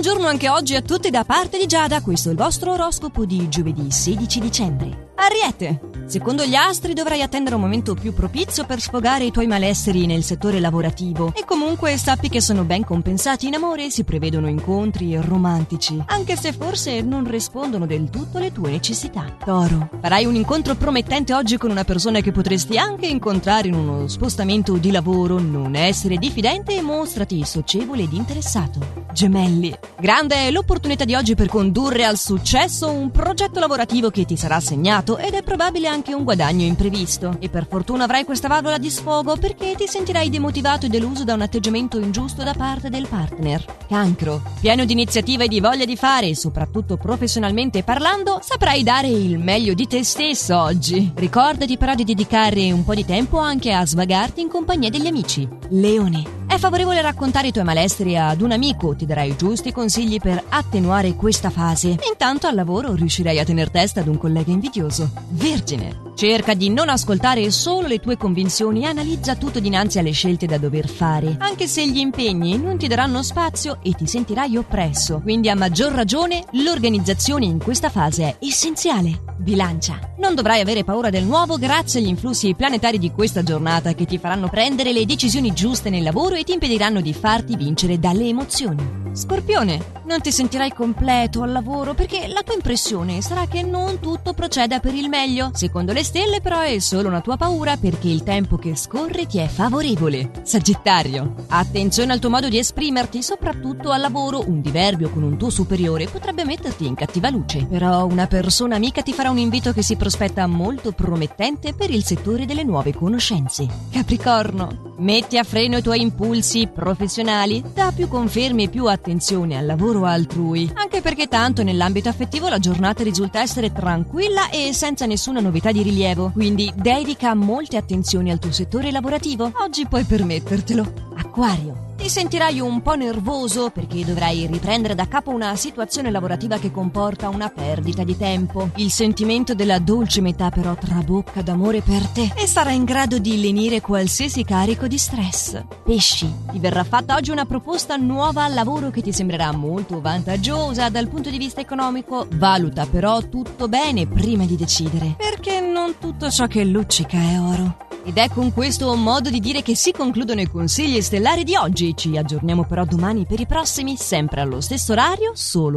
Buongiorno anche oggi a tutti da parte di Giada, questo è il vostro oroscopo di giovedì 16 dicembre. Ariete! Secondo gli astri dovrai attendere un momento più propizio per sfogare i tuoi malesseri nel settore lavorativo e comunque sappi che sono ben compensati in amore e si prevedono incontri romantici, anche se forse non rispondono del tutto alle tue necessità. Toro, farai un incontro promettente oggi con una persona che potresti anche incontrare in uno spostamento di lavoro, non essere diffidente e mostrati socievole ed interessato. Gemelli, grande è l'opportunità di oggi per condurre al successo un progetto lavorativo che ti sarà assegnato ed è probabile anche un guadagno imprevisto. E per fortuna avrai questa valvola di sfogo perché ti sentirai demotivato e deluso da un atteggiamento ingiusto da parte del partner. Cancro. Pieno di iniziativa e di voglia di fare, soprattutto professionalmente parlando, saprai dare il meglio di te stesso oggi. Ricordati però di dedicare un po' di tempo anche a svagarti in compagnia degli amici. Leone. È favorevole raccontare i tuoi malestri ad un amico, ti darai giusti consigli per attenuare questa fase. Intanto al lavoro riuscirai a tener testa ad un collega invidioso. Vergine. Cerca di non ascoltare solo le tue convinzioni e analizza tutto dinanzi alle scelte da dover fare, anche se gli impegni non ti daranno spazio e ti sentirai oppresso. Quindi a maggior ragione l'organizzazione in questa fase è essenziale. Bilancia. Non dovrai avere paura del nuovo grazie agli influssi planetari di questa giornata che ti faranno prendere le decisioni giuste nel lavoro e ti impediranno di farti vincere dalle emozioni. Scorpione, non ti sentirai completo al lavoro perché la tua impressione sarà che non tutto proceda per il meglio. Secondo le stelle però è solo una tua paura perché il tempo che scorre ti è favorevole. Sagittario, attenzione al tuo modo di esprimerti, soprattutto al lavoro. Un diverbio con un tuo superiore potrebbe metterti in cattiva luce. Però una persona amica ti farà un invito che si prospetta molto promettente per il settore delle nuove conoscenze. Capricorno, Metti a freno i tuoi impulsi professionali, da più confermi e più attenzione al lavoro altrui, anche perché tanto nell'ambito affettivo la giornata risulta essere tranquilla e senza nessuna novità di rilievo, quindi dedica molte attenzioni al tuo settore lavorativo. Oggi puoi permettertelo. Acquario. Ti sentirai un po' nervoso perché dovrai riprendere da capo una situazione lavorativa che comporta una perdita di tempo. Il sentimento della dolce metà però trabocca d'amore per te e sarà in grado di lenire qualsiasi carico di stress. Pesci, ti verrà fatta oggi una proposta nuova al lavoro che ti sembrerà molto vantaggiosa dal punto di vista economico. Valuta però tutto bene prima di decidere, perché non tutto ciò che luccica è oro. Ed è con questo modo di dire che si concludono i consigli stellari di oggi. Ci aggiorniamo però domani per i prossimi, sempre allo stesso orario, solo